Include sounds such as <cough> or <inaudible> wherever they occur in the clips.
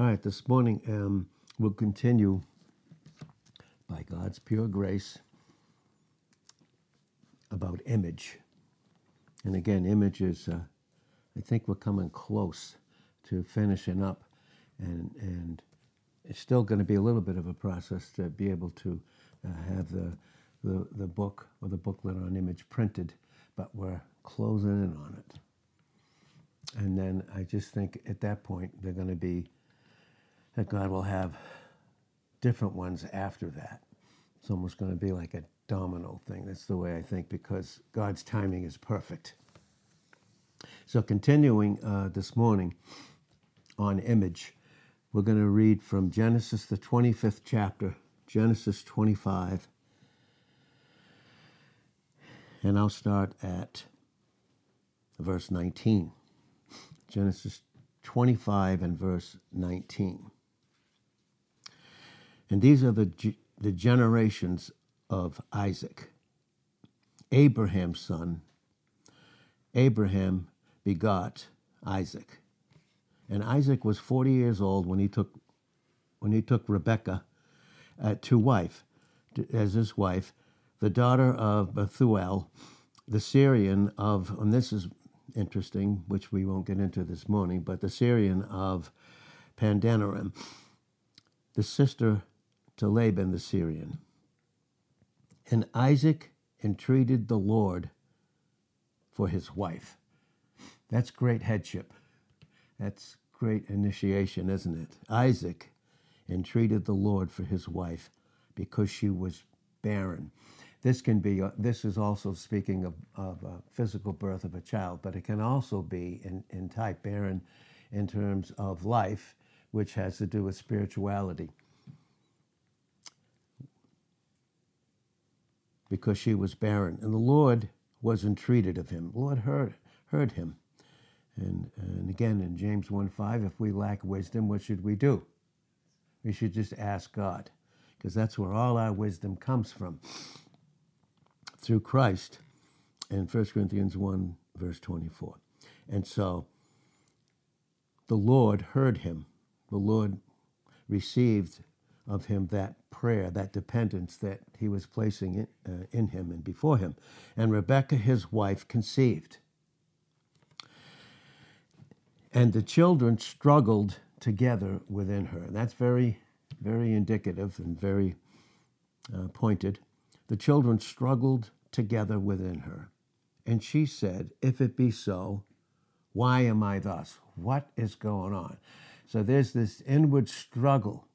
All right, this morning um, we'll continue by God's pure grace about image. And again, image is, uh, I think we're coming close to finishing up, and, and it's still going to be a little bit of a process to be able to uh, have the, the, the book or the booklet on image printed, but we're closing in on it. And then I just think at that point they're going to be that God will have different ones after that. It's almost going to be like a domino thing. That's the way I think because God's timing is perfect. So, continuing uh, this morning on image, we're going to read from Genesis, the 25th chapter, Genesis 25. And I'll start at verse 19. Genesis 25 and verse 19. And these are the, the generations of Isaac, Abraham's son. Abraham begot Isaac. And Isaac was 40 years old when he took, when he took Rebekah uh, to wife, to, as his wife, the daughter of Bethuel, the Syrian of, and this is interesting, which we won't get into this morning, but the Syrian of Padanaram, the sister to Laban the Syrian. And Isaac entreated the Lord for his wife. That's great headship. That's great initiation, isn't it? Isaac entreated the Lord for his wife because she was barren. This can be, uh, this is also speaking of, of physical birth of a child, but it can also be in, in type barren in terms of life, which has to do with spirituality. Because she was barren. And the Lord was entreated of him. The Lord heard, heard him. And, and again, in James 1 5, if we lack wisdom, what should we do? We should just ask God, because that's where all our wisdom comes from through Christ in 1 Corinthians 1, verse 24. And so the Lord heard him. The Lord received of him that prayer, that dependence that he was placing in, uh, in him and before him. And Rebekah, his wife, conceived. And the children struggled together within her. And that's very, very indicative and very uh, pointed. The children struggled together within her. And she said, If it be so, why am I thus? What is going on? So there's this inward struggle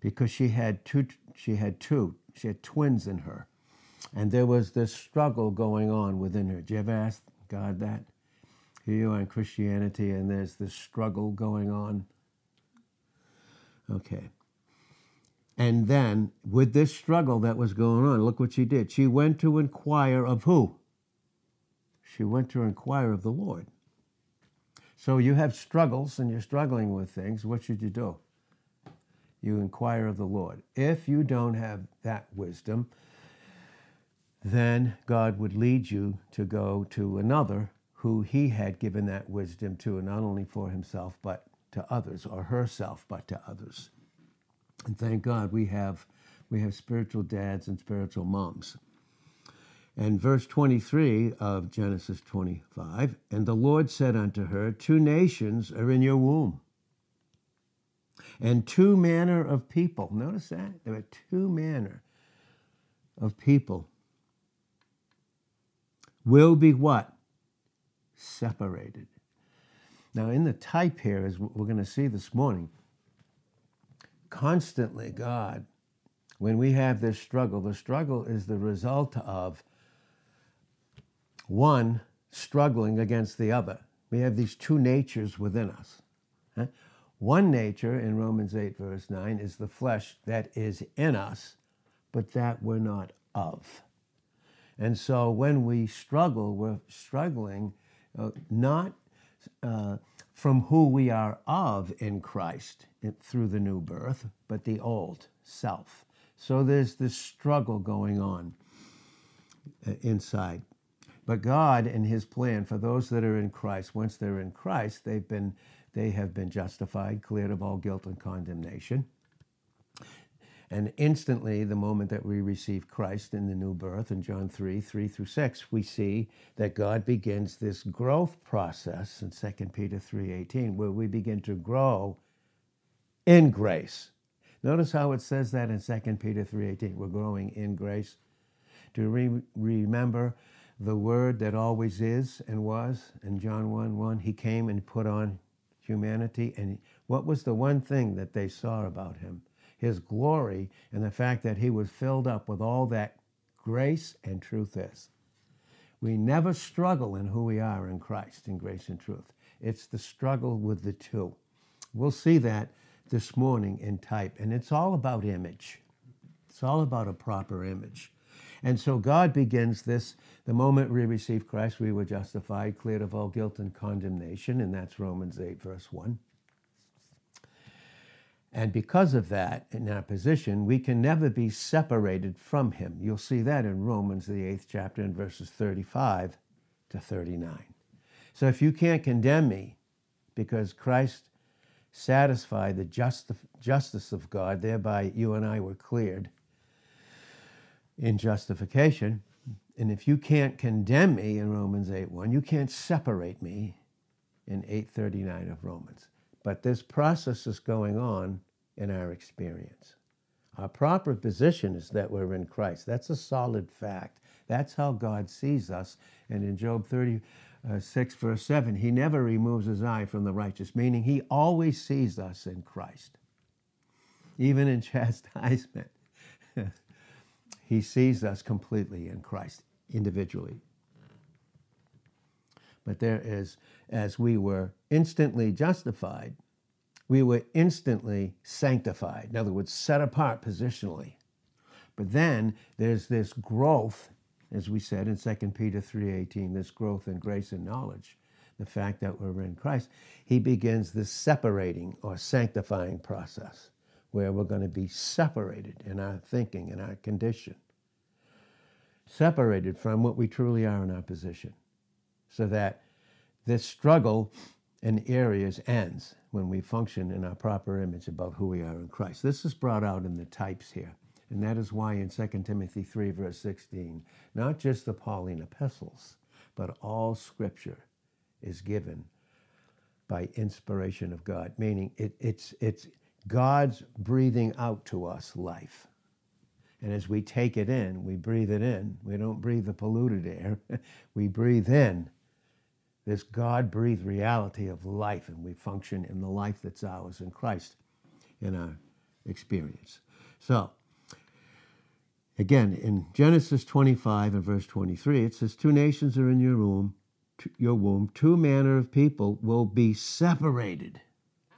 because she had two she had two she had twins in her and there was this struggle going on within her. Did you ever ask God that? Here you are in Christianity and there's this struggle going on. Okay. And then, with this struggle that was going on, look what she did. She went to inquire of who? She went to inquire of the Lord. So you have struggles and you're struggling with things. What should you do? You inquire of the Lord. If you don't have that wisdom, then God would lead you to go to another who he had given that wisdom to, and not only for himself, but to others, or herself, but to others. And thank God we have, we have spiritual dads and spiritual moms. And verse 23 of Genesis 25 And the Lord said unto her, Two nations are in your womb and two manner of people. Notice that? There are two manner of people. Will be what? Separated. Now, in the type here, as we're going to see this morning, constantly God, when we have this struggle, the struggle is the result of one struggling against the other. We have these two natures within us. One nature in Romans 8, verse 9, is the flesh that is in us, but that we're not of. And so when we struggle, we're struggling uh, not uh, from who we are of in Christ through the new birth, but the old self. So there's this struggle going on uh, inside. But God, in His plan for those that are in Christ, once they're in Christ, they've been, they have been justified, cleared of all guilt and condemnation. And instantly, the moment that we receive Christ in the new birth, in John 3 3 through 6, we see that God begins this growth process in 2 Peter 3 18, where we begin to grow in grace. Notice how it says that in 2 Peter 3 18, we're growing in grace. To re- remember the word that always is and was in John 1 1, he came and put on humanity. And what was the one thing that they saw about him? his glory and the fact that he was filled up with all that grace and truth is. We never struggle in who we are in Christ, in grace and truth. It's the struggle with the two. We'll see that this morning in type, and it's all about image. It's all about a proper image. And so God begins this the moment we receive Christ, we were justified, cleared of all guilt and condemnation, and that's Romans 8, verse 1. And because of that, in our position, we can never be separated from him. You'll see that in Romans, the eighth chapter, in verses 35 to 39. So if you can't condemn me because Christ satisfied the justice of God, thereby you and I were cleared in justification, and if you can't condemn me in Romans 8 1, you can't separate me in 839 of Romans. But this process is going on in our experience. Our proper position is that we're in Christ. That's a solid fact. That's how God sees us. And in Job 36, verse 7, he never removes his eye from the righteous, meaning he always sees us in Christ. Even in <laughs> chastisement, he sees us completely in Christ, individually. But there is, as we were instantly justified, we were instantly sanctified. In other words, set apart positionally. But then there's this growth, as we said in 2 Peter 3:18, this growth in grace and knowledge, the fact that we're in Christ. He begins this separating or sanctifying process where we're going to be separated in our thinking and our condition. Separated from what we truly are in our position. So that this struggle in areas ends when we function in our proper image about who we are in Christ. This is brought out in the types here. And that is why in 2 Timothy 3, verse 16, not just the Pauline epistles, but all scripture is given by inspiration of God, meaning it, it's, it's God's breathing out to us life. And as we take it in, we breathe it in. We don't breathe the polluted air, <laughs> we breathe in this God breathed reality of life, and we function in the life that's ours in Christ in our experience. So, again, in Genesis 25 and verse 23, it says, Two nations are in your womb, your womb, two manner of people will be separated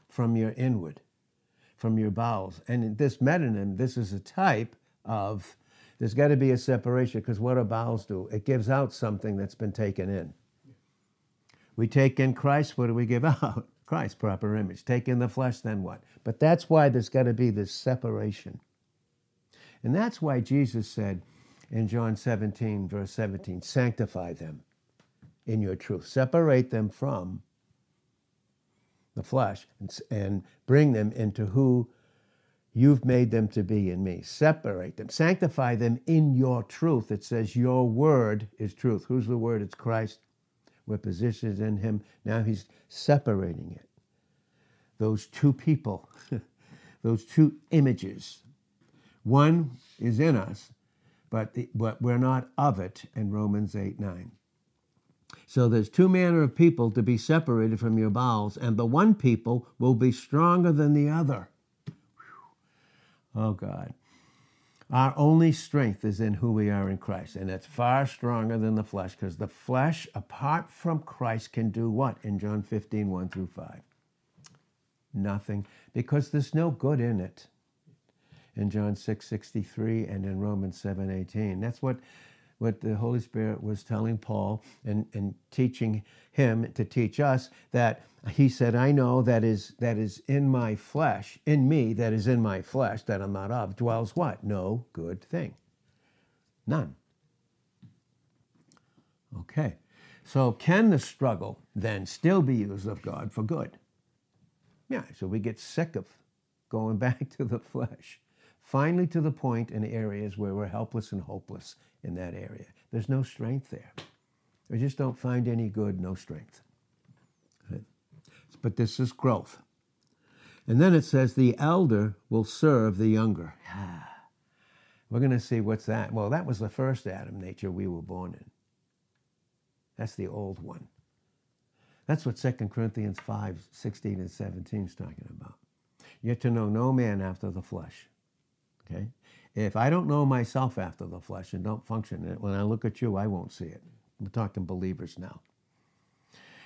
from your inward, from your bowels. And this metonym, this is a type of there's got to be a separation because what do bowels do? It gives out something that's been taken in. We take in Christ, what do we give <laughs> out? Christ, proper image. Take in the flesh, then what? But that's why there's got to be this separation. And that's why Jesus said in John 17, verse 17, sanctify them in your truth. Separate them from the flesh and, and bring them into who you've made them to be in me. Separate them. Sanctify them in your truth. It says your word is truth. Who's the word? It's Christ. We're positioned in Him. Now He's separating it. Those two people, <laughs> those two images. One is in us, but, the, but we're not of it in Romans 8 9. So there's two manner of people to be separated from your bowels, and the one people will be stronger than the other. Whew. Oh God. Our only strength is in who we are in Christ, and it's far stronger than the flesh because the flesh, apart from Christ, can do what in John 15, 1 through 5? Nothing, because there's no good in it. In John 6, 63 and in Romans 7, 18. That's what what the Holy Spirit was telling Paul and, and teaching him to teach us that he said, I know that is that is in my flesh, in me, that is in my flesh, that I'm not of, dwells what? No good thing. None. Okay. So, can the struggle then still be used of God for good? Yeah, so we get sick of going <laughs> back to the flesh. Finally, to the point in areas where we're helpless and hopeless in that area. There's no strength there. We just don't find any good, no strength. But this is growth. And then it says, the elder will serve the younger. <sighs> We're going to see what's that. Well, that was the first Adam nature we were born in. That's the old one. That's what 2 Corinthians 5 16 and 17 is talking about. You're to know no man after the flesh. Okay? If I don't know myself after the flesh and don't function in it, when I look at you, I won't see it. We're talking believers now.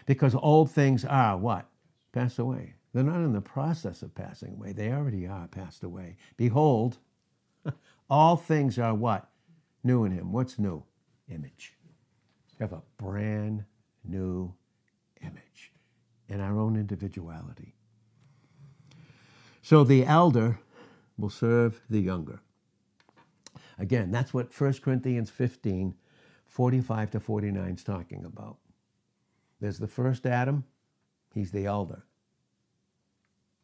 Because old things are what? Pass away. They're not in the process of passing away. They already are passed away. Behold, <laughs> all things are what? New in him. What's new? Image. We have a brand new image in our own individuality. So the elder will serve the younger. Again, that's what 1 Corinthians 15, 45 to 49 is talking about. There's the first Adam, he's the elder.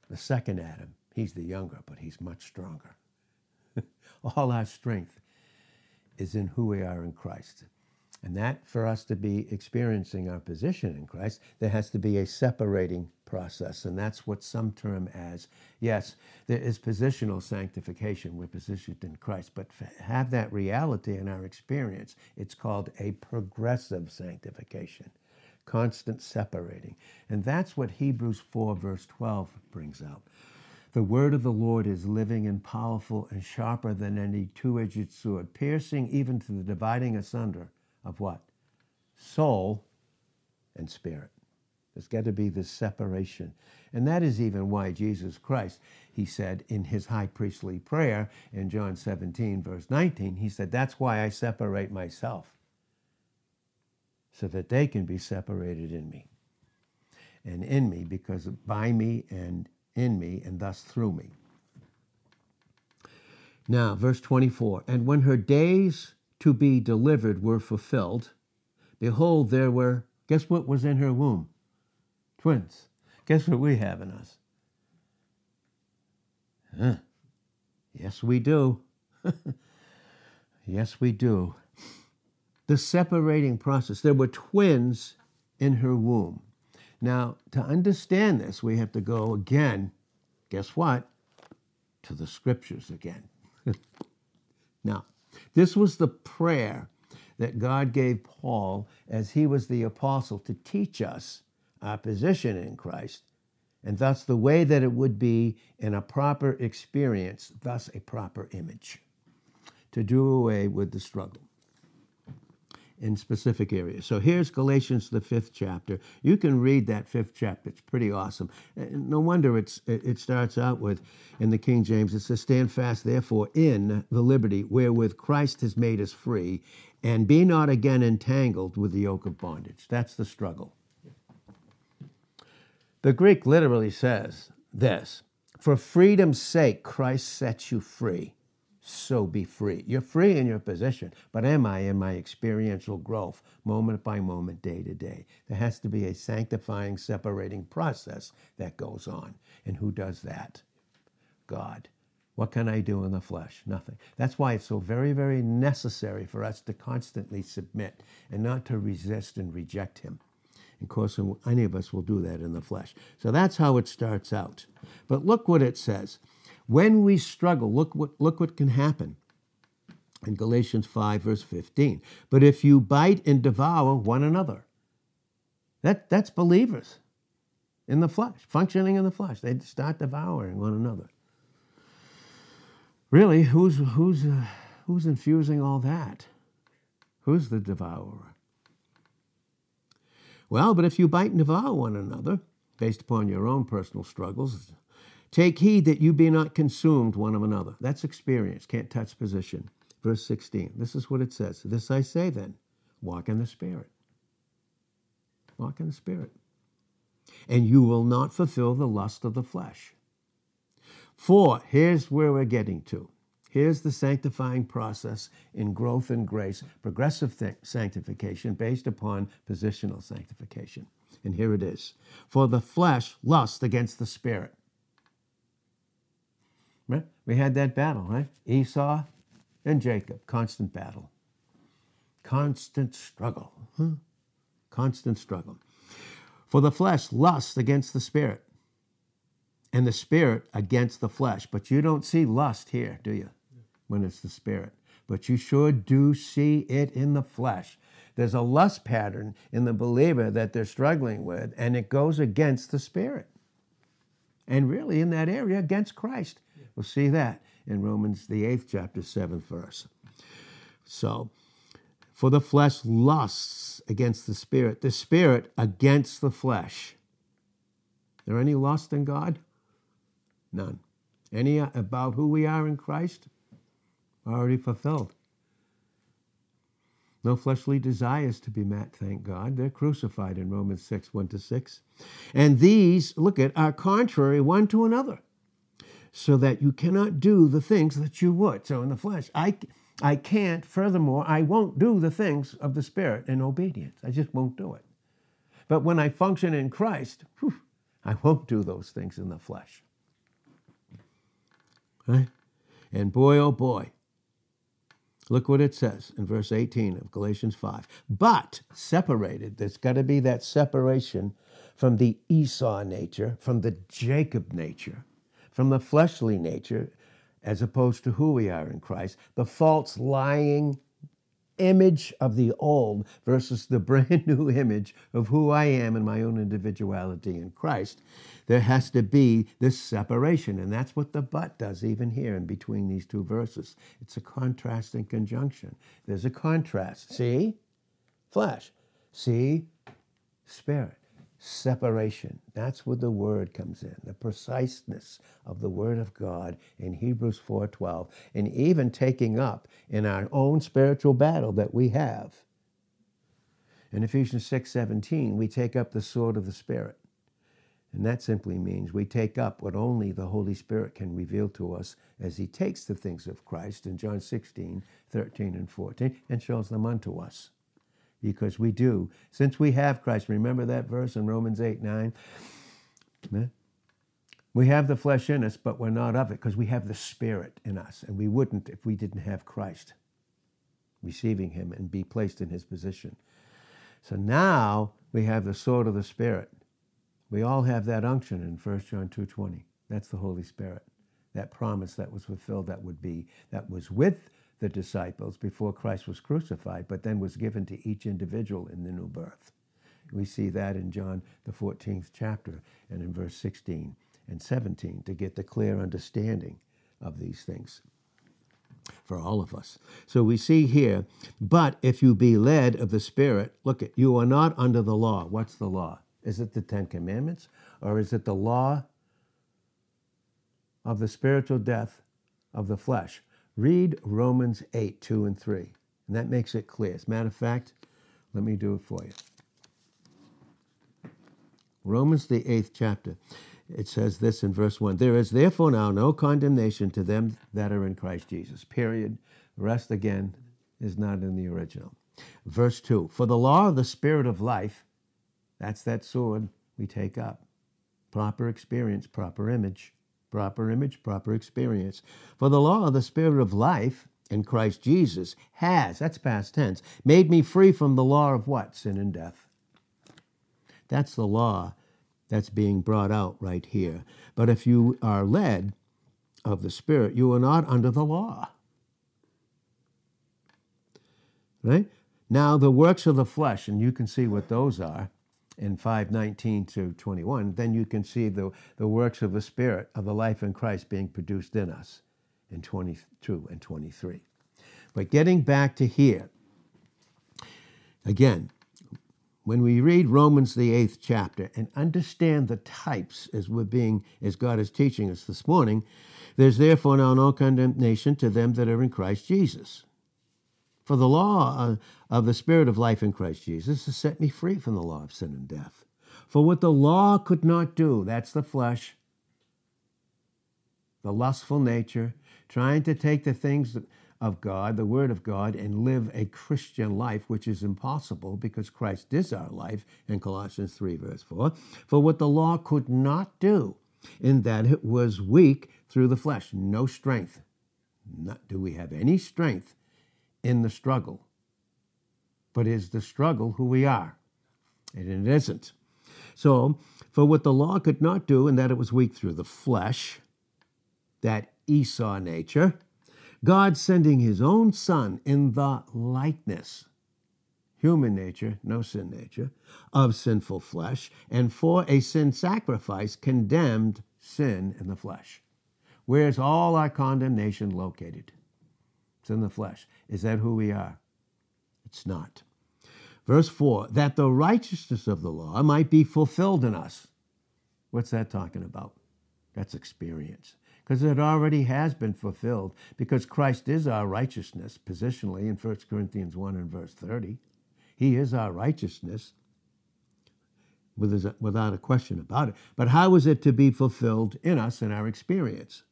The second Adam, he's the younger, but he's much stronger. <laughs> All our strength is in who we are in Christ. And that, for us to be experiencing our position in Christ, there has to be a separating process. And that's what some term as yes, there is positional sanctification. We're positioned in Christ. But have that reality in our experience, it's called a progressive sanctification, constant separating. And that's what Hebrews 4, verse 12 brings out. The word of the Lord is living and powerful and sharper than any two edged sword, piercing even to the dividing asunder of what? Soul and spirit. There's got to be this separation. And that is even why Jesus Christ, he said in his high priestly prayer in John 17, verse 19, he said, That's why I separate myself, so that they can be separated in me. And in me, because by me and in me, and thus through me. Now, verse 24, and when her days to be delivered were fulfilled, behold, there were, guess what was in her womb? Twins. Guess what we have in us? Huh. Yes, we do. <laughs> yes, we do. The separating process. There were twins in her womb. Now, to understand this, we have to go again, guess what? To the scriptures again. <laughs> now, this was the prayer that God gave Paul as he was the apostle to teach us our position in Christ, and thus the way that it would be in a proper experience, thus a proper image, to do away with the struggle in specific areas. So here's Galatians, the fifth chapter. You can read that fifth chapter. It's pretty awesome. Uh, no wonder it's, it starts out with, in the King James, it says, Stand fast, therefore, in the liberty wherewith Christ has made us free, and be not again entangled with the yoke of bondage. That's the struggle. The Greek literally says this For freedom's sake, Christ sets you free so be free. You're free in your position, but am I in my experiential growth, moment by moment, day to day? There has to be a sanctifying, separating process that goes on. And who does that? God. What can I do in the flesh? Nothing. That's why it's so very, very necessary for us to constantly submit and not to resist and reject Him. Of course, any of us will do that in the flesh. So that's how it starts out. But look what it says. When we struggle, look what, look what can happen in Galatians 5, verse 15. But if you bite and devour one another, that, that's believers in the flesh, functioning in the flesh. They start devouring one another. Really, who's, who's, uh, who's infusing all that? Who's the devourer? Well, but if you bite and devour one another, based upon your own personal struggles, Take heed that you be not consumed one of another. That's experience, can't touch position. Verse 16. This is what it says. This I say then walk in the Spirit. Walk in the Spirit. And you will not fulfill the lust of the flesh. For, here's where we're getting to. Here's the sanctifying process in growth and grace, progressive th- sanctification based upon positional sanctification. And here it is For the flesh lusts against the spirit. We had that battle, right? Esau and Jacob, constant battle. Constant struggle. Huh? Constant struggle. For the flesh lusts against the spirit, and the spirit against the flesh. But you don't see lust here, do you? When it's the spirit. But you sure do see it in the flesh. There's a lust pattern in the believer that they're struggling with, and it goes against the spirit. And really, in that area, against Christ. We'll see that in Romans, the eighth chapter, seventh verse. So, for the flesh lusts against the spirit, the spirit against the flesh. There any lust in God? None. Any about who we are in Christ? Already fulfilled. No fleshly desires to be met, thank God. They're crucified in Romans 6, 1 to 6. And these, look at, are contrary one to another, so that you cannot do the things that you would. So in the flesh, I, I can't, furthermore, I won't do the things of the Spirit in obedience. I just won't do it. But when I function in Christ, whew, I won't do those things in the flesh. Right? And boy, oh boy, look what it says in verse 18 of Galatians 5. But separated, there's got to be that separation from the Esau nature, from the Jacob nature, from the fleshly nature, as opposed to who we are in Christ, the false lying image of the old versus the <laughs> brand new image of who I am in my own individuality in Christ, there has to be this separation. And that's what the but does, even here in between these two verses. It's a contrast and conjunction. There's a contrast. See? Flesh. See? Spirit separation. That's where the word comes in, the preciseness of the word of God in Hebrews 4:12, and even taking up in our own spiritual battle that we have. In Ephesians 6:17, we take up the sword of the spirit. And that simply means we take up what only the Holy Spirit can reveal to us as he takes the things of Christ in John 16, 13, and 14 and shows them unto us because we do. Since we have Christ, remember that verse in Romans 8 9? We have the flesh in us, but we're not of it because we have the Spirit in us. And we wouldn't if we didn't have Christ receiving Him and be placed in His position. So now we have the sword of the Spirit. We all have that unction in 1 John 2.20. That's the Holy Spirit. That promise that was fulfilled, that would be, that was with the disciples before Christ was crucified, but then was given to each individual in the new birth. We see that in John, the 14th chapter, and in verse 16 and 17 to get the clear understanding of these things for all of us. So we see here, but if you be led of the Spirit, look at you are not under the law. What's the law? Is it the Ten Commandments or is it the law of the spiritual death of the flesh? Read Romans 8, 2 and 3. And that makes it clear. As a matter of fact, let me do it for you. Romans, the eighth chapter, it says this in verse 1 There is therefore now no condemnation to them that are in Christ Jesus. Period. The rest again is not in the original. Verse 2 For the law of the Spirit of life, that's that sword we take up. Proper experience, proper image proper image, proper experience. For the law of the Spirit of life in Christ Jesus has, that's past tense, made me free from the law of what? Sin and death. That's the law that's being brought out right here. But if you are led of the Spirit, you are not under the law. Right? Now, the works of the flesh, and you can see what those are in 519 to 21, then you can see the, the works of the Spirit of the life in Christ being produced in us in 22 and 23. But getting back to here, again, when we read Romans the eighth chapter and understand the types as we're being as God is teaching us this morning, there's therefore now no condemnation to them that are in Christ Jesus. For the law uh, of the Spirit of life in Christ Jesus has set me free from the law of sin and death. For what the law could not do, that's the flesh, the lustful nature, trying to take the things of God, the Word of God, and live a Christian life, which is impossible because Christ is our life in Colossians 3, verse 4. For what the law could not do, in that it was weak through the flesh, no strength. Not, do we have any strength in the struggle? But is the struggle who we are? And it isn't. So, for what the law could not do, and that it was weak through the flesh, that Esau nature, God sending his own Son in the likeness, human nature, no sin nature, of sinful flesh, and for a sin sacrifice condemned sin in the flesh. Where's all our condemnation located? It's in the flesh. Is that who we are? It's not. Verse 4 that the righteousness of the law might be fulfilled in us. What's that talking about? That's experience because it already has been fulfilled, because Christ is our righteousness, positionally in 1 Corinthians 1 and verse 30. He is our righteousness, without a question about it. But how is it to be fulfilled in us in our experience?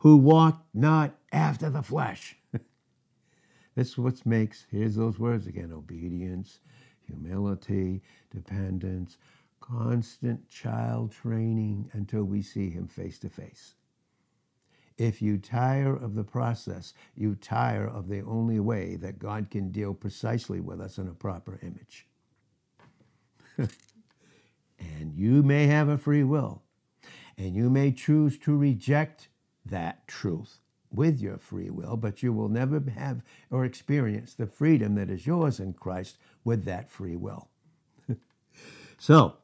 Who walk not after the flesh. <laughs> That's what makes, here's those words again obedience, humility, dependence, constant child training until we see him face to face. If you tire of the process, you tire of the only way that God can deal precisely with us in a proper image. <laughs> and you may have a free will, and you may choose to reject that truth with your free will, but you will never have or experience the freedom that is yours in Christ with that free will. <laughs> so,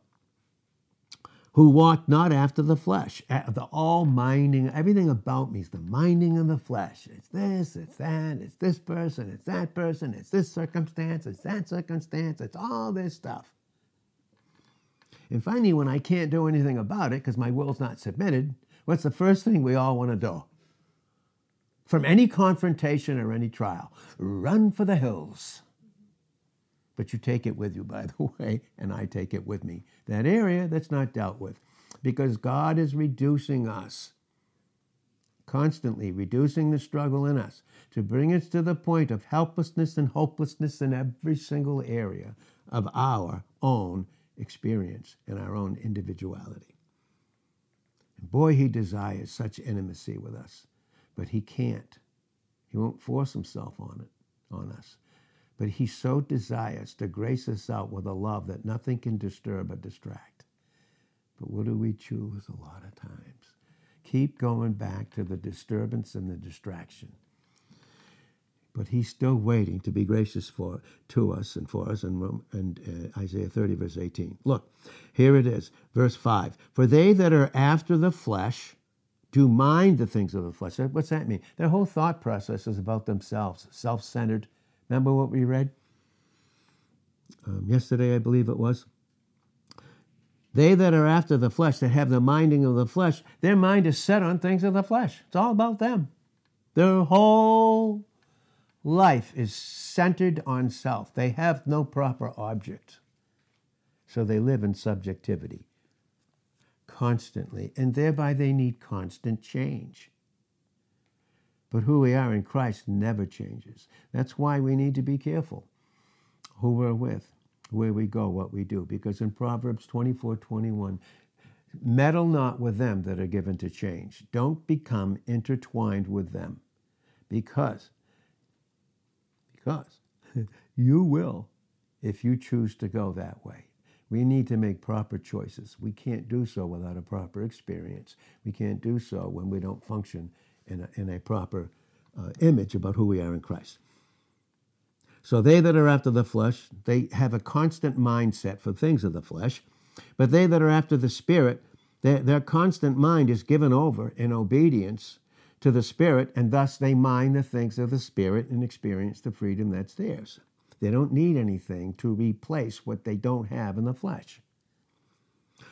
who walk not after the flesh. The all minding, everything about me is the minding of the flesh. It's this, it's that, it's this person, it's that person, it's this circumstance, it's that circumstance, it's all this stuff. And finally, when I can't do anything about it because my will's not submitted, what's the first thing we all want to do? From any confrontation or any trial, run for the hills but you take it with you, by the <laughs> way, and I take it with me. That area that's not dealt with. Because God is reducing us, constantly reducing the struggle in us to bring us to the point of helplessness and hopelessness in every single area of our own experience and our own individuality. Boy, he desires such intimacy with us, but he can't. He won't force himself on it, on us. But he so desires to grace us out with a love that nothing can disturb or distract. But what do we choose a lot of times? Keep going back to the disturbance and the distraction. But he's still waiting to be gracious for to us and for us in, in uh, Isaiah 30, verse 18. Look, here it is, verse 5. For they that are after the flesh do mind the things of the flesh. What's that mean? Their whole thought process is about themselves, self centered, Remember what we read? Um, yesterday, I believe it was. They that are after the flesh, that have the minding of the flesh, their mind is set on things of the flesh. It's all about them. Their whole life is centered on self. They have no proper object. So they live in subjectivity constantly, and thereby they need constant change. But who we are in Christ never changes. That's why we need to be careful who we're with, where we go, what we do. Because in Proverbs 24 21, meddle not with them that are given to change. Don't become intertwined with them. Because, because <laughs> you will if you choose to go that way. We need to make proper choices. We can't do so without a proper experience. We can't do so when we don't function in a, in a proper uh, image about who we are in Christ. So they that are after the flesh, they have a constant mindset for things of the flesh, but they that are after the Spirit, their, their constant mind is given over in obedience to the Spirit, and thus they mind the things of the Spirit and experience the freedom that's theirs. They don't need anything to replace what they don't have in the flesh.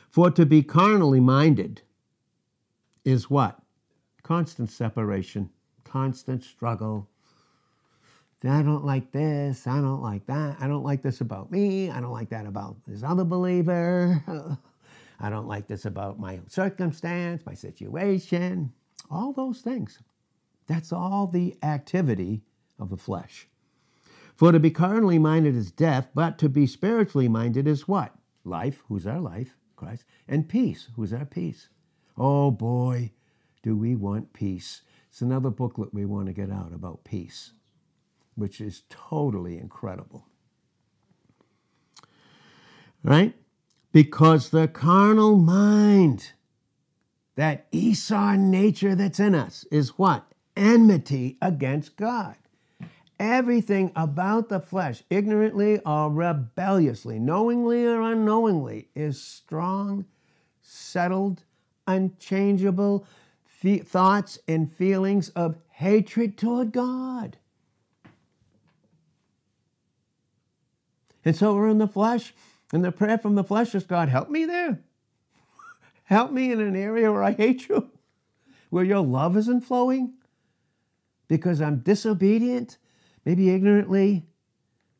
For to be carnally minded is what? constant separation, constant struggle. I don't like this. I don't like that. I don't like this about me. I don't like that about this other believer. <laughs> I don't like this about my circumstance, my situation, all those things. That's all the activity of the flesh. For to be carnally minded is death, but to be spiritually minded is what? Life, who's our life? Christ. And peace, who's our peace? Oh boy, do we want peace. It's another booklet we want to get out about peace, which is totally incredible. Right? Because the carnal mind, that Esau nature that's in us, is what? Enmity against God. Everything about the flesh, ignorantly or rebelliously, knowingly or unknowingly, is strong, settled, unchangeable thoughts and feelings of hatred toward God. And so we're in the flesh, and the prayer from the flesh is God, help me there. Help me in an area where I hate you, <laughs> where your love isn't flowing because I'm disobedient maybe ignorantly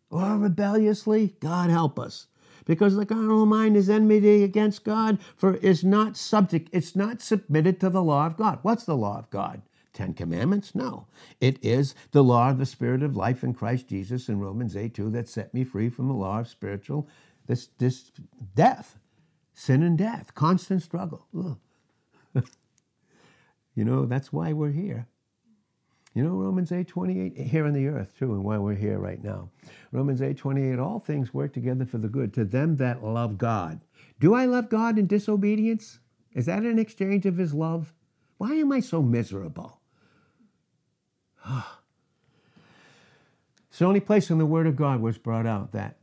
or rebelliously. God help us. Because the carnal mind is enmity against God, for is not subject, it's not submitted to the law of God. What's the law of God? Ten Commandments? No. It is the law of the Spirit of life in Christ Jesus in Romans 8 2 that set me free from the law of spiritual this this death, sin and death, constant struggle. <laughs> you know, that's why we're here. You know Romans 8 28 here on the earth too, and why we're here right now. Romans 8 28, all things work together for the good to them that love God. Do I love God in disobedience? Is that an exchange of his love? Why am I so miserable? <sighs> it's the only place in the Word of God was brought out that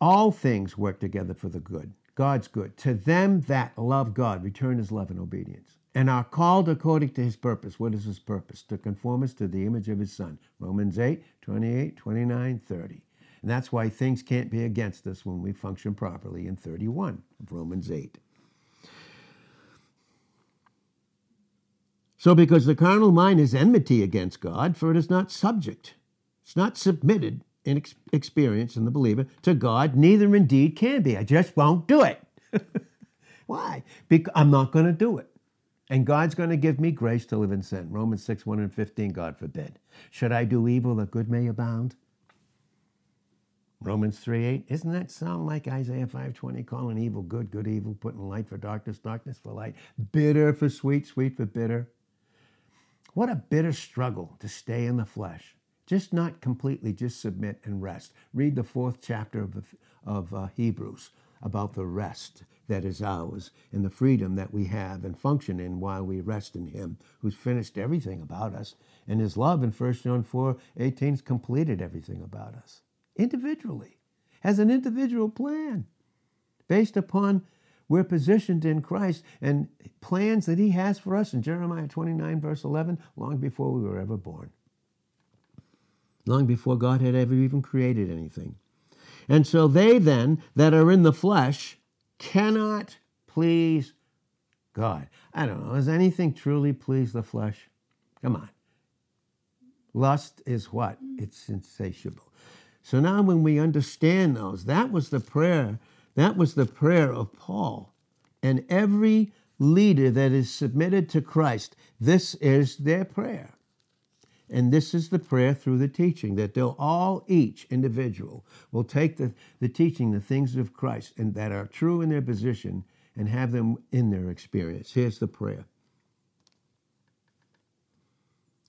all things work together for the good. God's good. To them that love God, return his love and obedience and are called according to his purpose. What is his purpose? To conform us to the image of his son. Romans 8, 28, 29, 30. And that's why things can't be against us when we function properly in 31 of Romans 8. So, because the carnal mind is enmity against God, for it is not subject, it's not submitted ex- experience in the believer to God, neither indeed can be. I just won't do it. <laughs> Why? Because I'm not going to do it. And God's going to give me grace to live in sin. Romans 6, 1 and 15, God forbid. Should I do evil that good may abound? Romans 3, 8. Isn't that sound like Isaiah 5, 20, calling evil good, good evil, putting light for darkness, darkness for light, bitter for sweet, sweet for bitter? What a bitter struggle to stay in the flesh. Just not completely, just submit and rest. Read the fourth chapter of, of uh, Hebrews about the rest that is ours and the freedom that we have and function in while we rest in Him, who's finished everything about us. And His love in 1 John 4 18 has completed everything about us individually, has an individual plan based upon we're positioned in Christ and plans that He has for us in Jeremiah 29, verse 11, long before we were ever born, long before God had ever even created anything. And so they then that are in the flesh, cannot please God. I don't know. Does anything truly please the flesh? Come on. Lust is what? It's insatiable. So now when we understand those, that was the prayer. That was the prayer of Paul. And every leader that is submitted to Christ, this is their prayer. And this is the prayer through the teaching that they'll all, each individual, will take the, the teaching, the things of Christ, and that are true in their position, and have them in their experience. Here's the prayer.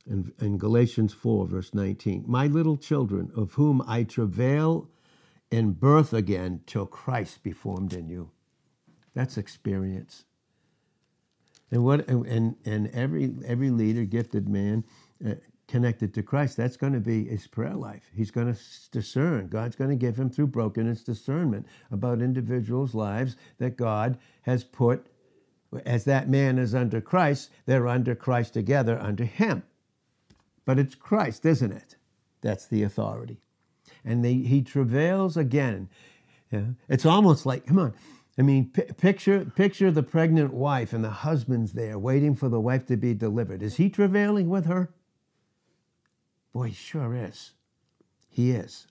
In, in Galatians 4, verse 19 My little children, of whom I travail in birth again till Christ be formed in you. That's experience. And what and and every every leader, gifted man, uh, connected to Christ, that's going to be his prayer life. He's going to discern. God's going to give him through brokenness discernment about individuals' lives that God has put, as that man is under Christ, they're under Christ together under him. But it's Christ, isn't it? That's the authority. And he travails again. Yeah? It's almost like, come on, I mean, p- picture picture the pregnant wife and the husband's there waiting for the wife to be delivered. Is he travailing with her? Boy, he sure is. He is.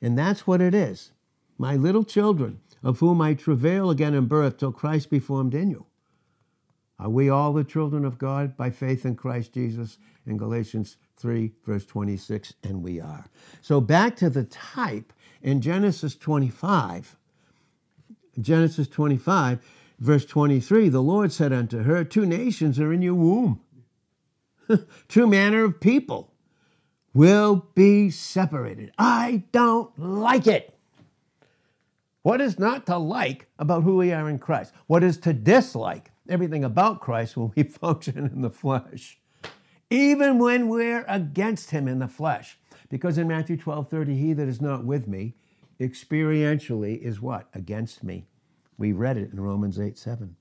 And that's what it is. My little children, of whom I travail again in birth till Christ be formed in you. Are we all the children of God by faith in Christ Jesus? In Galatians 3, verse 26, and we are. So back to the type in Genesis 25. Genesis 25, verse 23, the Lord said unto her, Two nations are in your womb, <laughs> two manner of people will be separated. I don't like it. What is not to like about who we are in Christ? What is to dislike? Everything about Christ when we <laughs> function in the flesh, even when we're against Him in the flesh. Because in Matthew 12 30, he that is not with me experientially is what? Against me. We read it in Romans 8 7.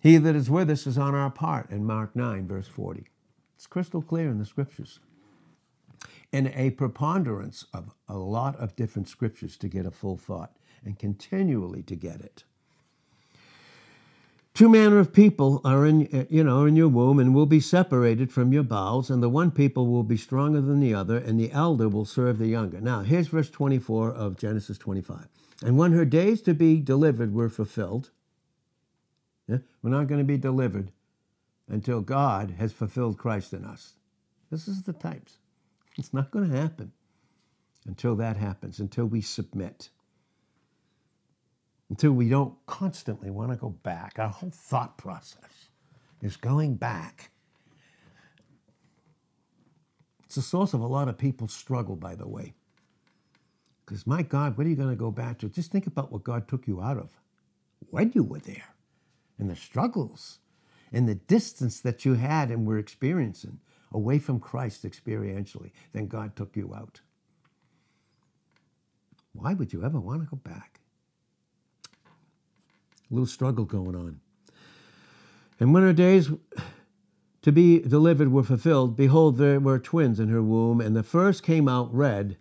He that is with us is on our part in Mark 9, verse 40. It's crystal clear in the scriptures. And a preponderance of a lot of different scriptures to get a full thought and continually to get it. Two manner of people are in, you know, in your womb and will be separated from your bowels, and the one people will be stronger than the other, and the elder will serve the younger. Now, here's verse 24 of Genesis 25. And when her days to be delivered were fulfilled, yeah, we're not going to be delivered until God has fulfilled Christ in us. This is the types. It's not going to happen until that happens, until we submit, until we don't constantly want to go back. Our whole thought process is going back. It's a source of a lot of people's struggle, by the way. Because, my God, what are you going to go back to? Just think about what God took you out of when you were there and the struggles and the distance that you had and were experiencing away from Christ experientially. Then God took you out. Why would you ever want to go back? A little struggle going on. And when her days to be delivered were fulfilled, behold, there were twins in her womb, and the first came out red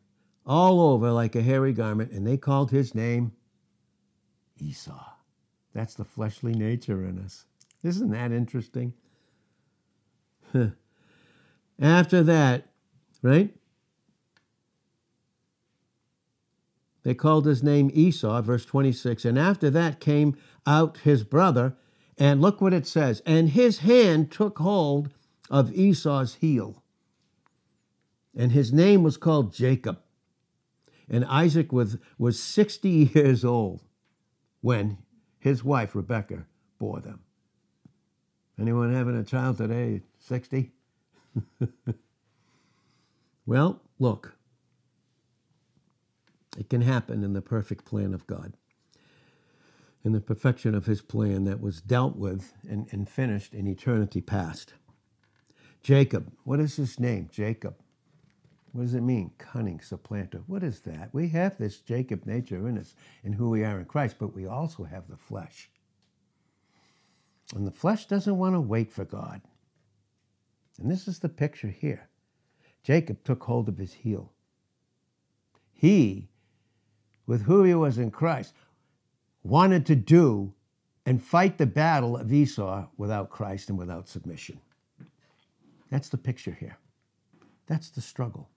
all over like a hairy garment, and they called his name Esau. That's the fleshly nature in us. Isn't that interesting? <laughs> After that, right? They called his name Esau, verse 26. And after that came out his brother, and look what it says. And his hand took hold of Esau's heel. And his name was called Jacob. And Isaac was, was 60 years old when his wife, Rebekah, bore them. Anyone having a child today, 60? <laughs> well, look, it can happen in the perfect plan of God, in the perfection of his plan that was dealt with and, and finished in eternity past. Jacob, what is his name? Jacob. What does it mean? Cunning, supplanter. What is that? We have this Jacob nature in us in who we are in Christ, but we also have the flesh. And the flesh doesn't want to wait for God. And this is the picture here. Jacob took hold of his heel. He, with who he was in Christ, wanted to do and fight the battle of Esau without Christ and without submission. That's the picture here. That's the struggle.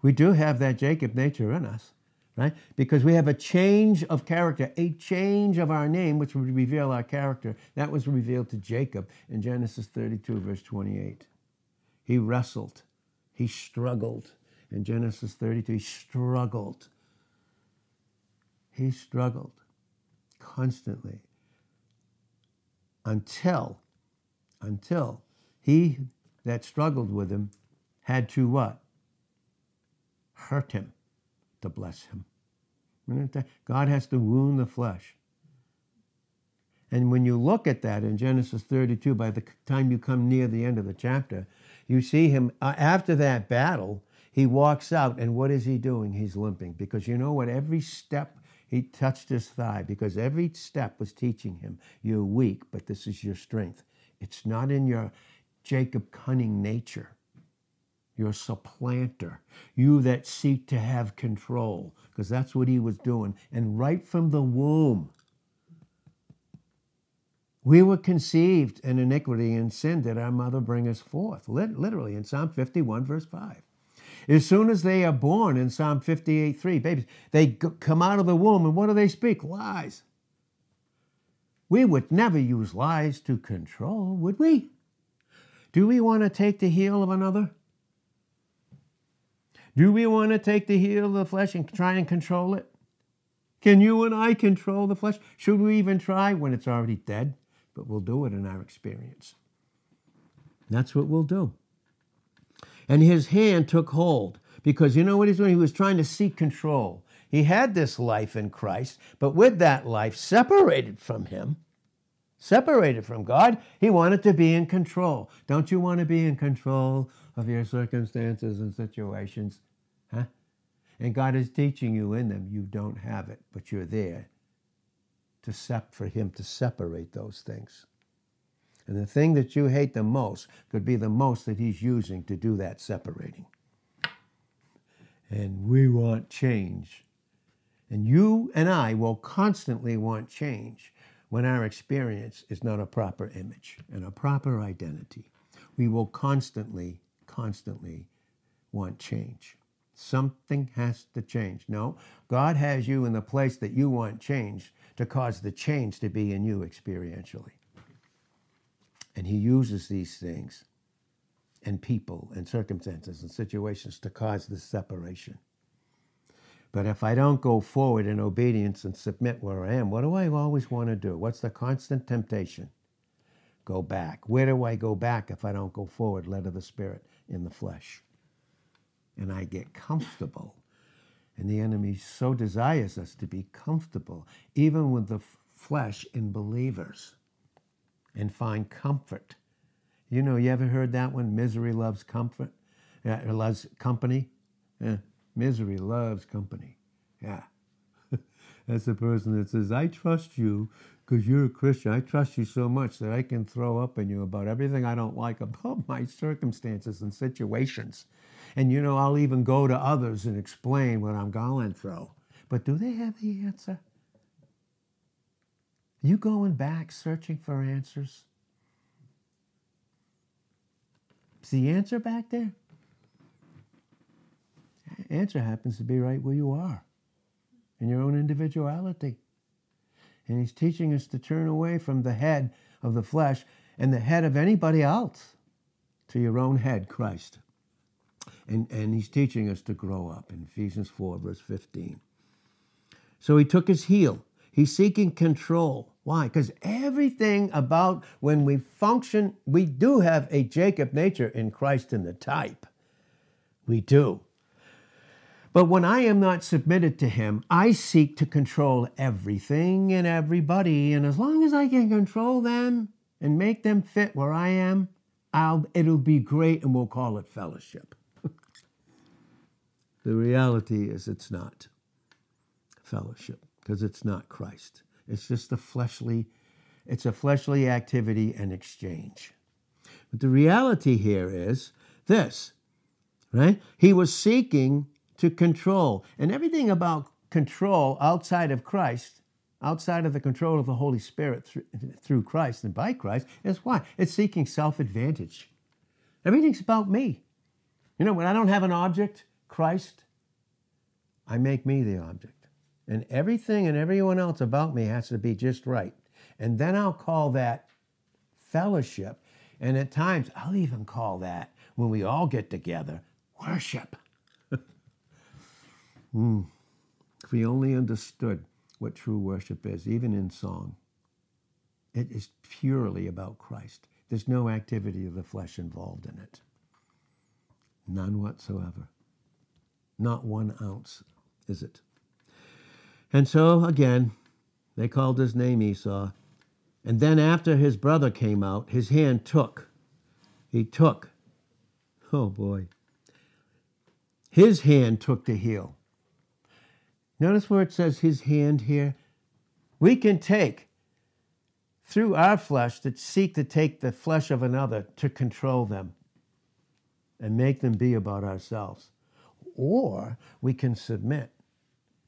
We do have that Jacob nature in us, right? Because we have a change of character, a change of our name, which would reveal our character. That was revealed to Jacob in Genesis 32, verse 28. He wrestled, he struggled. In Genesis 32, he struggled. He struggled constantly until, until he that struggled with him had to what? hurt him to bless him. God has to wound the flesh. And when you look at that in Genesis 32, by the time you come near the end of the chapter, you see him uh, after that battle, he walks out, and what is he doing? He's limping. Because you know what? Every step he touched his thigh, because every step was teaching him, you're weak, but this is your strength. It's not in your Jacob cunning nature your supplanter, you that seek to have control, because that's what he was doing. And right from the womb, we were conceived in iniquity and sin did our mother bring us forth. Literally in Psalm 51, verse 5. As soon as they are born in Psalm 58, 3, babies, they come out of the womb and what do they speak? Lies. We would never use lies to control, would we? Do we want to take the heel of another? Do we want to take the heel of the flesh and try and control it? Can you and I control the flesh? Should we even try when it's already dead? But we'll do it in our experience. That's what we'll do. And his hand took hold because you know what he's doing? He was trying to seek control. He had this life in Christ, but with that life separated from him, separated from God, he wanted to be in control. Don't you want to be in control of your circumstances and situations? Huh? And God is teaching you in them. You don't have it, but you're there to sep- for him to separate those things. And the thing that you hate the most could be the most that he's using to do that separating. And we want change. And you and I will constantly want change when our experience is not a proper image and a proper identity. We will constantly, constantly want change. Something has to change. No, God has you in the place that you want change to cause the change to be in you experientially. And He uses these things and people and circumstances and situations to cause this separation. But if I don't go forward in obedience and submit where I am, what do I always want to do? What's the constant temptation? Go back. Where do I go back if I don't go forward, led of the Spirit in the flesh? And I get comfortable. And the enemy so desires us to be comfortable, even with the flesh in believers, and find comfort you know, you ever heard that one? Misery loves comfort, uh, loves company. Yeah. Misery loves company. Yeah. <laughs> That's the person that says, I trust you because you're a Christian. I trust you so much that I can throw up in you about everything I don't like about <laughs> my circumstances and situations. And, you know, I'll even go to others and explain what I'm going through. But do they have the answer? You going back searching for answers? Is the answer back there? Answer happens to be right where you are, in your own individuality. And he's teaching us to turn away from the head of the flesh and the head of anybody else to your own head, Christ. And, and he's teaching us to grow up in Ephesians 4, verse 15. So he took his heel. He's seeking control. Why? Because everything about when we function, we do have a Jacob nature in Christ in the type. We do. But when I am not submitted to Him, I seek to control everything and everybody. And as long as I can control them and make them fit where I am, I'll, it'll be great and we'll call it fellowship. <laughs> the reality is it's not fellowship because it's not Christ. It's just a fleshly, it's a fleshly activity and exchange. But the reality here is this, right? He was seeking to control. And everything about control outside of Christ, outside of the control of the Holy Spirit through, Christ and by Christ, is why? It's seeking self advantage. Everything's about me. You know, when I don't have an object, Christ, I make me the object. And everything and everyone else about me has to be just right. And then I'll call that fellowship. And at times, I'll even call that, when we all get together, worship. Mm. If we only understood what true worship is, even in song, it is purely about Christ. There's no activity of the flesh involved in it. None whatsoever. Not one ounce is it. And so again, they called his name Esau. And then after his brother came out, his hand took. He took. Oh boy. His hand took the heel. Notice where it says his hand here. We can take through our flesh that seek to take the flesh of another to control them and make them be about ourselves. Or we can submit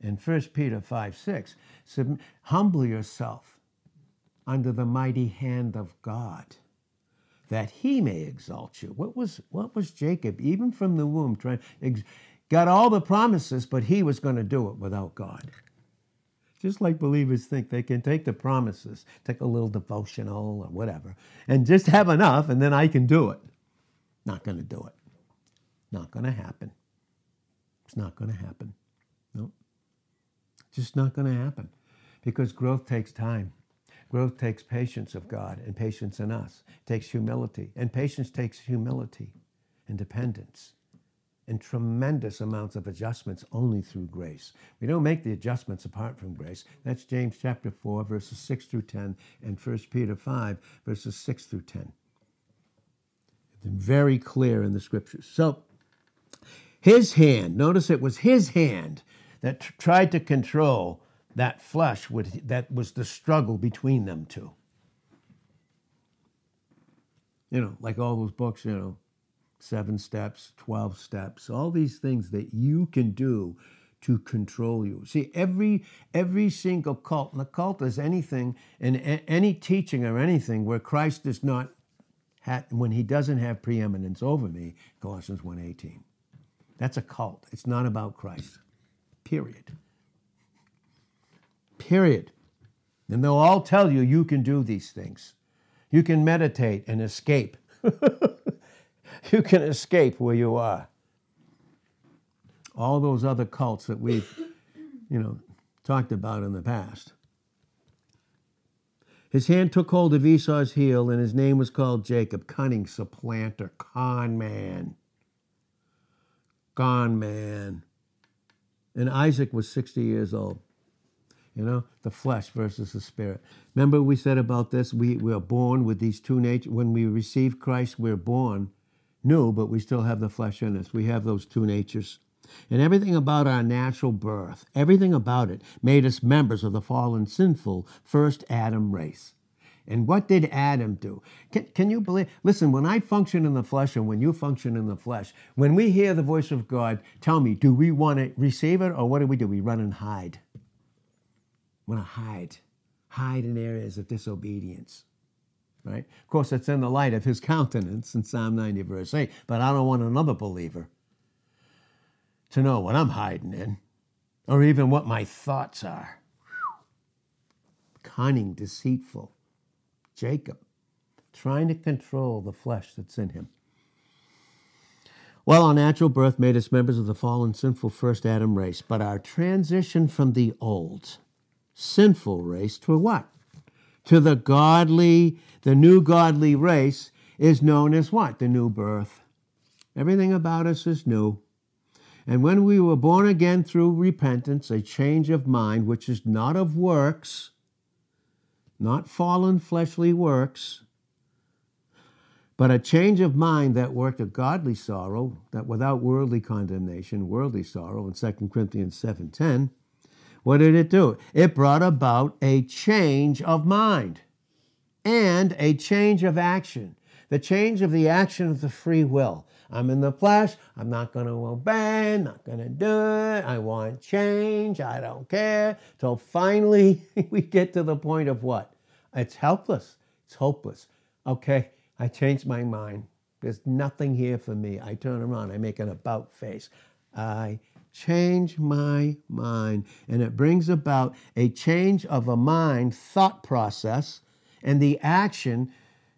in 1 Peter 5 6, sub- humble yourself under the mighty hand of God, that he may exalt you. What was, what was Jacob, even from the womb, trying, ex- got all the promises, but he was going to do it without God. just like believers think they can take the promises, take a little devotional or whatever, and just have enough, and then I can do it. Not going to do it. Not going to happen. It's not going to happen. No. Just not going to happen because growth takes time. Growth takes patience of God and patience in us. It takes humility, and patience takes humility and dependence and tremendous amounts of adjustments only through grace. We don't make the adjustments apart from grace. That's James chapter 4, verses 6 through 10, and 1 Peter 5, verses 6 through 10. It's very clear in the scriptures. So, his hand, notice it was his hand that t- tried to control that flesh, with, that was the struggle between them two. You know, like all those books, you know, seven steps, 12 steps, all these things that you can do to control you. See, every every single cult, and a cult is anything, and any teaching or anything where Christ does not when he doesn't have preeminence over me, Colossians 1.18. That's a cult. It's not about Christ. Period. Period. And they'll all tell you you can do these things. You can meditate and escape. <laughs> you can escape where you are. All those other cults that we've, you know, talked about in the past. His hand took hold of Esau's heel, and his name was called Jacob, cunning supplanter, con man. Con man. And Isaac was 60 years old. You know, the flesh versus the spirit. Remember, we said about this? We, we are born with these two natures. When we receive Christ, we're born new, but we still have the flesh in us. We have those two natures. And everything about our natural birth, everything about it, made us members of the fallen, sinful first Adam race. And what did Adam do? Can, can, you believe? Listen, when I function in the flesh and when you function in the flesh, when we hear the voice of God, tell me, do we want to receive it or what do we do? We run and hide. We want to hide, hide in areas of disobedience right? Of course, it's in the light of his countenance in Psalm 90, verse 8. But I don't want another believer to know what I'm hiding in or even what my thoughts are. Cunning, deceitful. Jacob, trying to control the flesh that's in him. Well, our natural birth made us members of the fallen, sinful first Adam race, but our transition from the old, sinful race to a what? To the godly, the new godly race is known as what? The new birth. Everything about us is new. And when we were born again through repentance, a change of mind, which is not of works, not fallen fleshly works, but a change of mind that worked a godly sorrow, that without worldly condemnation, worldly sorrow in 2 Corinthians 7:10, what did it do? It brought about a change of mind and a change of action. The change of the action of the free will. I'm in the flesh. I'm not going to obey. I'm not going to do it. I want change. I don't care. Till finally <laughs> we get to the point of what? It's helpless. It's hopeless. Okay, I changed my mind. There's nothing here for me. I turn around. I make an about face. I change my mind. And it brings about a change of a mind thought process and the action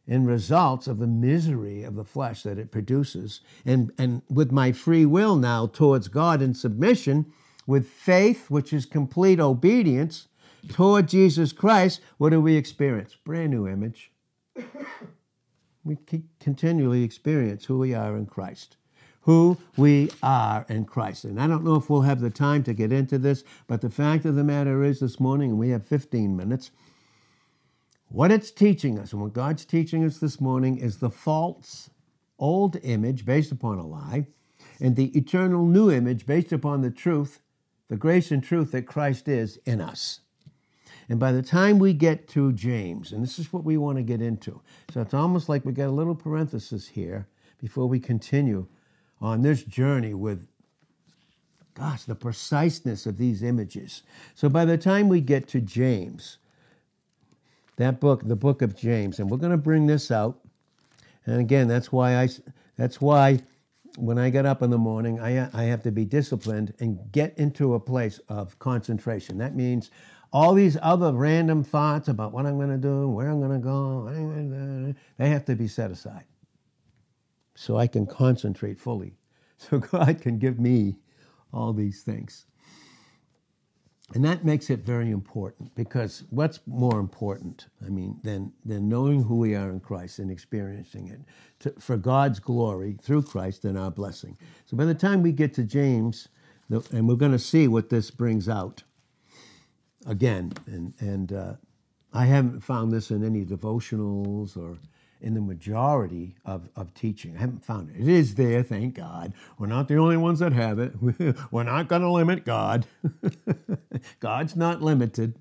and results of the misery of the flesh that it produces. And, and with my free will now towards God in submission, with faith, which is complete obedience toward Jesus Christ, what do we experience? Brand new image. <coughs> We continually experience who we are in Christ. Who we are in Christ. And I don't know if we'll have the time to get into this, but the fact of the matter is this morning, and we have 15 minutes, what it's teaching us and what God's teaching us this morning is the false old image based upon a lie and the eternal new image based upon the truth, the grace and truth that Christ is in us. And by the time we get to James, and this is what we want to get into, so it's almost like we got a little parenthesis here before we continue on this journey with, gosh, the preciseness of these images. So by the time we get to James, that book, the book of James, and we're going to bring this out. And again, that's why I, that's why when I get up in the morning, I, I have to be disciplined and get into a place of concentration. That means all these other random thoughts about what I'm going to do, where I'm going to go, they have to be set aside so I can concentrate fully. <laughs> So God can give me all these things. And that makes it very important because what's more important, I mean, than, than knowing who we are in Christ and experiencing it to, for God's glory through Christ and our blessing. So by the time we get to James, and we're going to see what this brings out again, and, and uh, I haven't found this in any devotionals or in the majority of, of teaching. I haven't found it. It is there, thank God. We're not the only ones that have it. <laughs> We're not going to limit God. <laughs> God's not limited.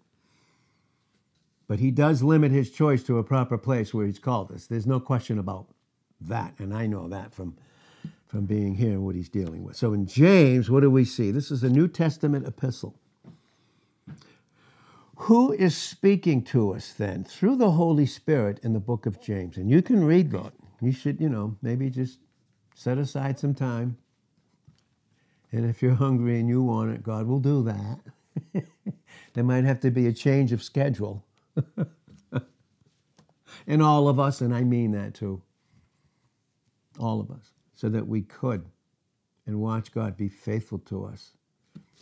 But He does limit His choice to a proper place where He's called us. There's no question about that. And I know that from, from being here and what He's dealing with. So in James, what do we see? This is a New Testament epistle. Who is speaking to us then through the Holy Spirit in the book of James? And you can read that. You should, you know, maybe just set aside some time. And if you're hungry and you want it, God will do that. <laughs> there might have to be a change of schedule <laughs> in all of us, and I mean that too. All of us, so that we could and watch God be faithful to us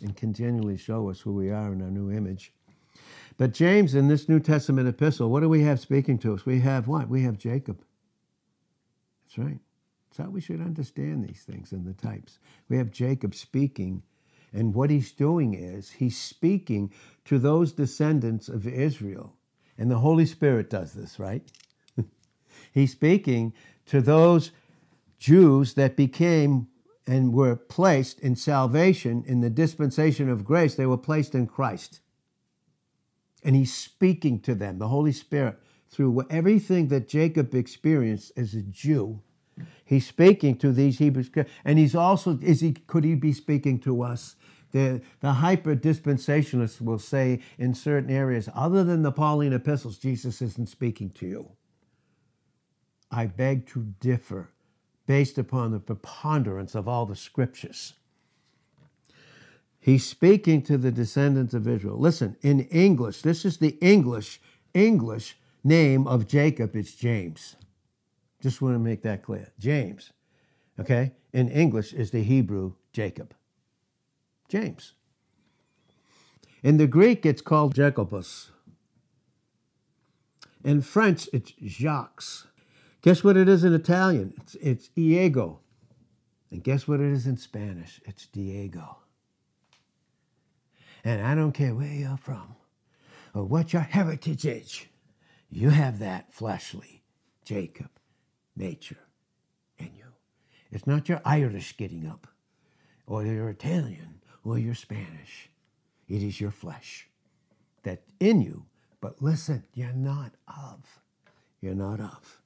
and continually show us who we are in our new image. But James, in this New Testament epistle, what do we have speaking to us? We have what? We have Jacob. That's right. That's how we should understand these things and the types. We have Jacob speaking, and what he's doing is he's speaking to those descendants of Israel. And the Holy Spirit does this, right? <laughs> he's speaking to those Jews that became and were placed in salvation in the dispensation of grace. They were placed in Christ and he's speaking to them, the Holy Spirit, through everything that Jacob experienced as a Jew. He's speaking to these Hebrews, and he's also is he could he be speaking to us? The, the hyper dispensationalists will say in certain areas, other than the Pauline epistles, Jesus isn't speaking to you. I beg to differ based upon the preponderance of all the scriptures. He's speaking to the descendants of Israel. Listen, in English, this is the English, English name of Jacob. It's James. Just want to make that clear. James. Okay? In English is the Hebrew Jacob. James. In the Greek, it's called Jacobus. In French, it's Jacques. Guess what it is in Italian? It's, it's Diego. And guess what it is in Spanish? It's Diego. And I don't care where you're from or what your heritage is, you have that fleshly Jacob nature in you. It's not your Irish getting up or your Italian or your Spanish. It is your flesh that's in you. But listen, you're not of. You're not of.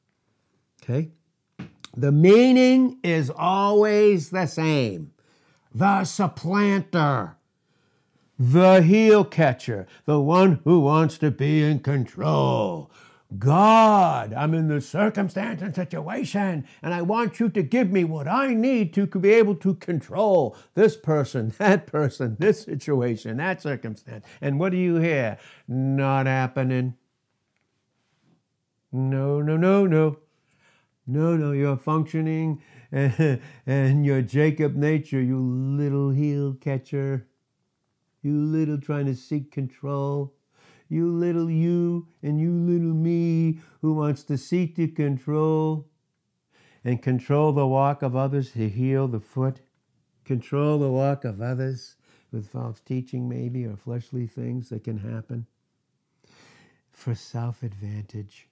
Okay? The meaning is always the same. The supplanter the heel catcher, the one who wants to be in control. God, I'm in this circumstance and situation, and I want you to give me what I need to be able to control this person, <laughs> that person, this situation, that circumstance. And what do you hear? Not happening. No, no, no, no. No, no, you're functioning and, <laughs> and your Jacob nature, you little heel catcher. You little trying to seek control. You little you and you little me who wants to seek to control and control the walk of others to heal the foot. Control the walk of others with false teaching, maybe, or fleshly things that can happen for self advantage.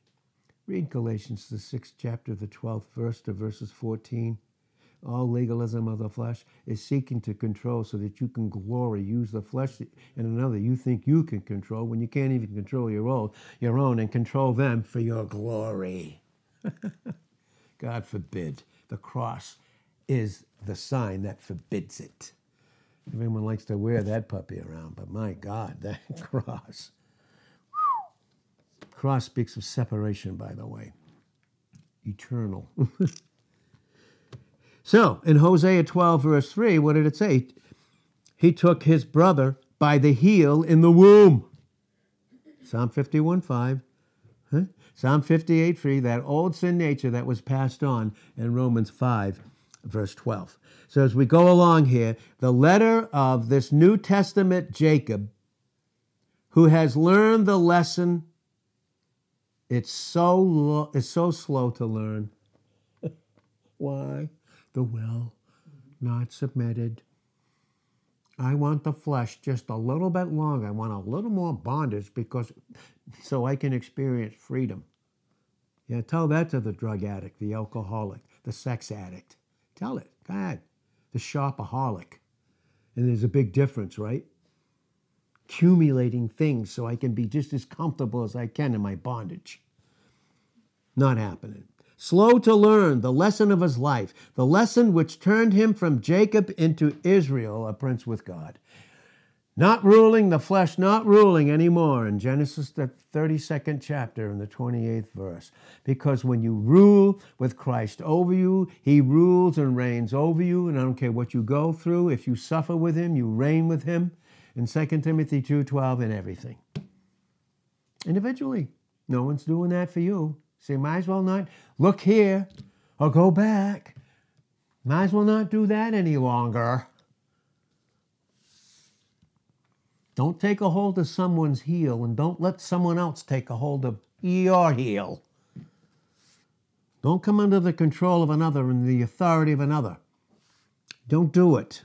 Read Galatians, the sixth chapter, the 12th verse to verses 14. All legalism of the flesh is seeking to control so that you can glory, use the flesh and another you think you can control when you can't even control your own, your own and control them for your glory. <laughs> God forbid. The cross is the sign that forbids it. Everyone likes to wear that puppy around, but my God, <laughs> that cross. Cross speaks of separation, by the way, eternal. <laughs> So in Hosea 12, verse 3, what did it say? He took his brother by the heel in the womb. Psalm 51 5. Huh? Psalm 58 3, that old sin nature that was passed on in Romans 5, verse 12. So as we go along here, the letter of this New Testament Jacob, who has learned the lesson, it's so, lo- it's so slow to learn. <laughs> Why? The will, not submitted. I want the flesh just a little bit longer. I want a little more bondage because so I can experience freedom. Yeah, tell that to the drug addict, the alcoholic, the sex addict. Tell it. Go ahead. The shopaholic. And there's a big difference, right? Accumulating things so I can be just as comfortable as I can in my bondage. Not happening. Slow to learn the lesson of his life, the lesson which turned him from Jacob into Israel, a prince with God. Not ruling the flesh, not ruling anymore in Genesis, the 32nd chapter, in the 28th verse. Because when you rule with Christ over you, he rules and reigns over you. And I don't care what you go through, if you suffer with him, you reign with him. In 2 Timothy 2.12 and everything. Individually. No one's doing that for you. So might as well not look here or go back. Might as well not do that any longer. Don't take a hold of someone's heel and don't let someone else take a hold of your heel. Don't come under the control of another and the authority of another. Don't do it.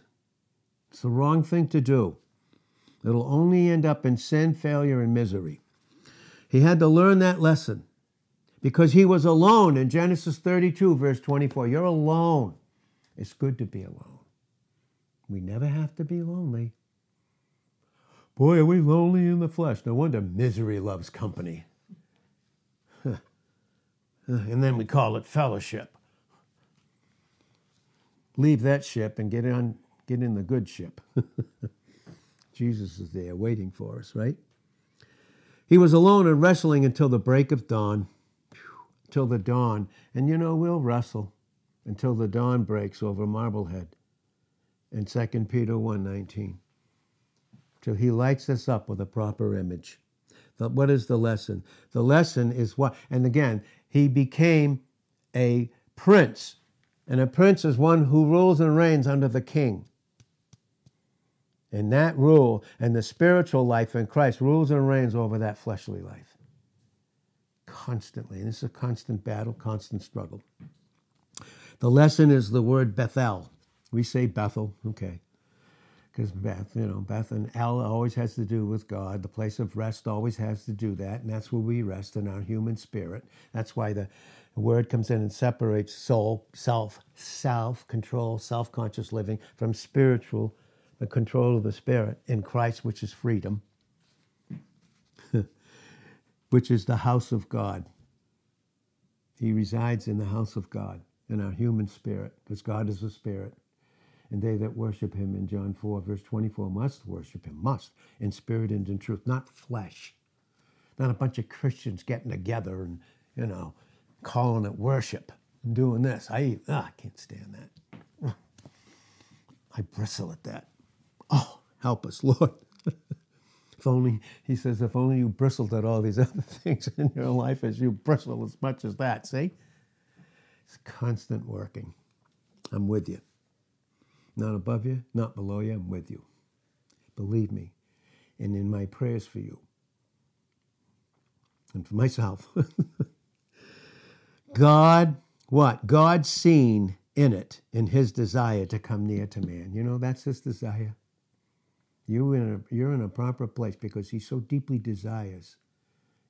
It's the wrong thing to do. It'll only end up in sin, failure, and misery. He had to learn that lesson because he was alone in Genesis 32, verse 24. You're alone. It's good to be alone. We never have to be lonely. Boy, are we lonely in the flesh. No wonder misery loves company. <laughs> and then we call it fellowship. Leave that ship and get on get in the good ship. <laughs> Jesus is there waiting for us, right? He was alone and wrestling until the break of dawn. Till the dawn. And you know, we'll wrestle until the dawn breaks over Marblehead in 2 Peter 1.19 till he lights us up with a proper image. What is the lesson? The lesson is what, and again, he became a prince. And a prince is one who rules and reigns under the king. And that rule and the spiritual life in Christ rules and reigns over that fleshly life. Constantly. And this is a constant battle, constant struggle. The lesson is the word Bethel. We say Bethel, okay because Beth, you know, Beth and El always has to do with God. The place of rest always has to do that, and that's where we rest in our human spirit. That's why the word comes in and separates soul, self, self control, self conscious living from spiritual, the control of the spirit in Christ, which is freedom, which is the house of God. He resides in the house of God, in our human spirit, because God is a spirit. And they that worship him in John 4, verse 24, must worship him, must, in spirit and in truth, not flesh. Not a bunch of Christians getting together and, you know, calling it worship and doing this. I, ah, I can't stand that. I bristle at that. Oh, help us, <laughs> Lord. If only, he says, if only you bristled at all these <laughs> other things in your life as you bristle as much as that. See? It's constant working. I'm with you. Not above you, not below you, I'm with you. Believe me. And in my prayers for you and for myself. <laughs> God, what? God seen in it, in his desire to come near to man. You know, that's his desire. You in a, you're in a proper place because he so deeply desires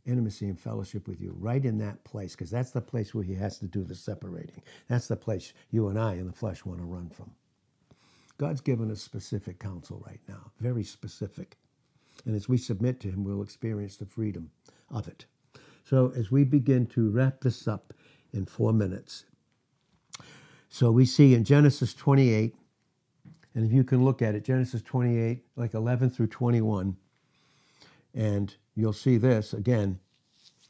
intimacy and fellowship with you, right in that place, because that's the place where he has to do the separating. That's the place you and I in the flesh want to run from. God's given us specific counsel right now, very specific. And as we submit to Him, we'll experience the freedom of it. So, as we begin to wrap this up in four minutes, so we see in Genesis 28, and if you can look at it, Genesis 28, like 11 through 21, and you'll see this again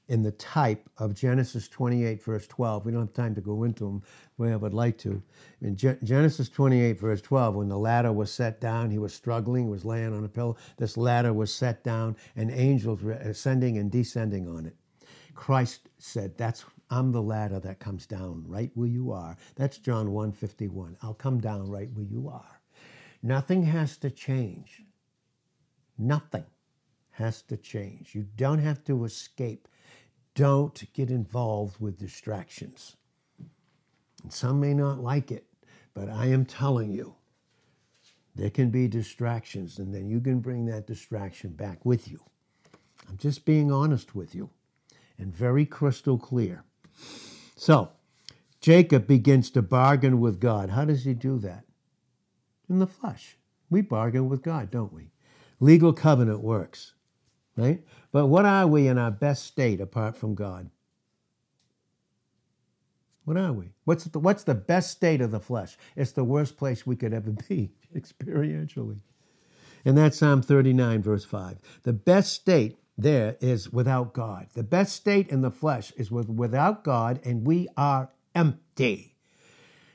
in the type of Genesis 28, verse 12. We don't have time to go into them the way I would like to. In Genesis 28, verse 12, when the ladder was set down, he was struggling, he was laying on a pillow. This ladder was set down, and angels were ascending and descending on it. Christ said, That's I'm the ladder that comes down right where you are. That's John 1 51. I'll come down right where you are. Nothing has to change. Nothing has to change. You don't have to escape. Don't get involved with distractions. And some may not like it, but I am telling you, there can be distractions, and then you can bring that distraction back with you. I'm just being honest with you and very crystal clear. So, Jacob begins to bargain with God. How does he do that? In the flesh. We bargain with God, don't we? Legal covenant works, right? But what are we in our best state apart from God? What are we? What's the, what's the best state of the flesh? It's the worst place we could ever be <laughs> experientially. And that's Psalm 39, verse 5. The best state there is without God. The best state in the flesh is with, without God, and we are empty.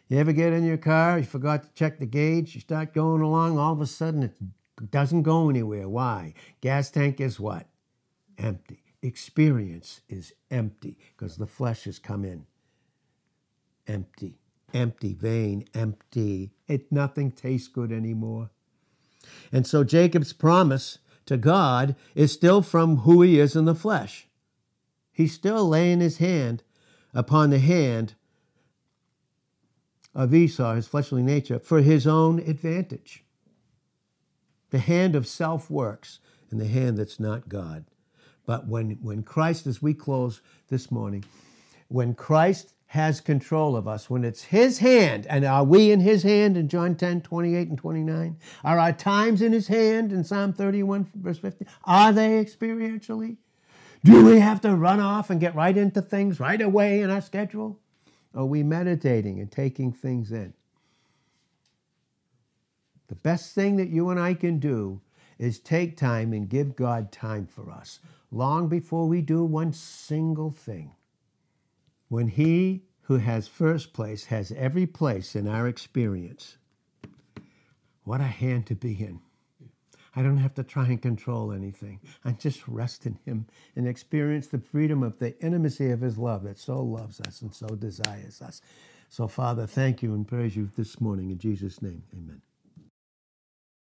You ever get in your car, you forgot to check the gauge, you start going along, all of a sudden it doesn't go anywhere. Why? Gas tank is what? Empty. Experience is empty because the flesh has come in. Empty. Empty vain, empty. It nothing tastes good anymore. And so Jacob's promise to God is still from who he is in the flesh. He's still laying his hand upon the hand of Esau, his fleshly nature, for his own advantage. The hand of self works and the hand that's not God. But when, when Christ, as we close this morning, when Christ has control of us, when it's His hand, and are we in His hand in John 10, 28 and 29? Are our times in His hand in Psalm 31, verse 50? Are they experientially? Do we have to run off and get right into things right away in our schedule? Are we meditating and taking things in? The best thing that you and I can do is take time and give God time for us long before we do one single thing. When He who has first place has every place in our experience, what a hand to be in. I don't have to try and control anything. I just rest in Him and experience the freedom of the intimacy of His love that so loves us and so desires us. So, Father, thank you and praise you this morning in Jesus' name. Amen.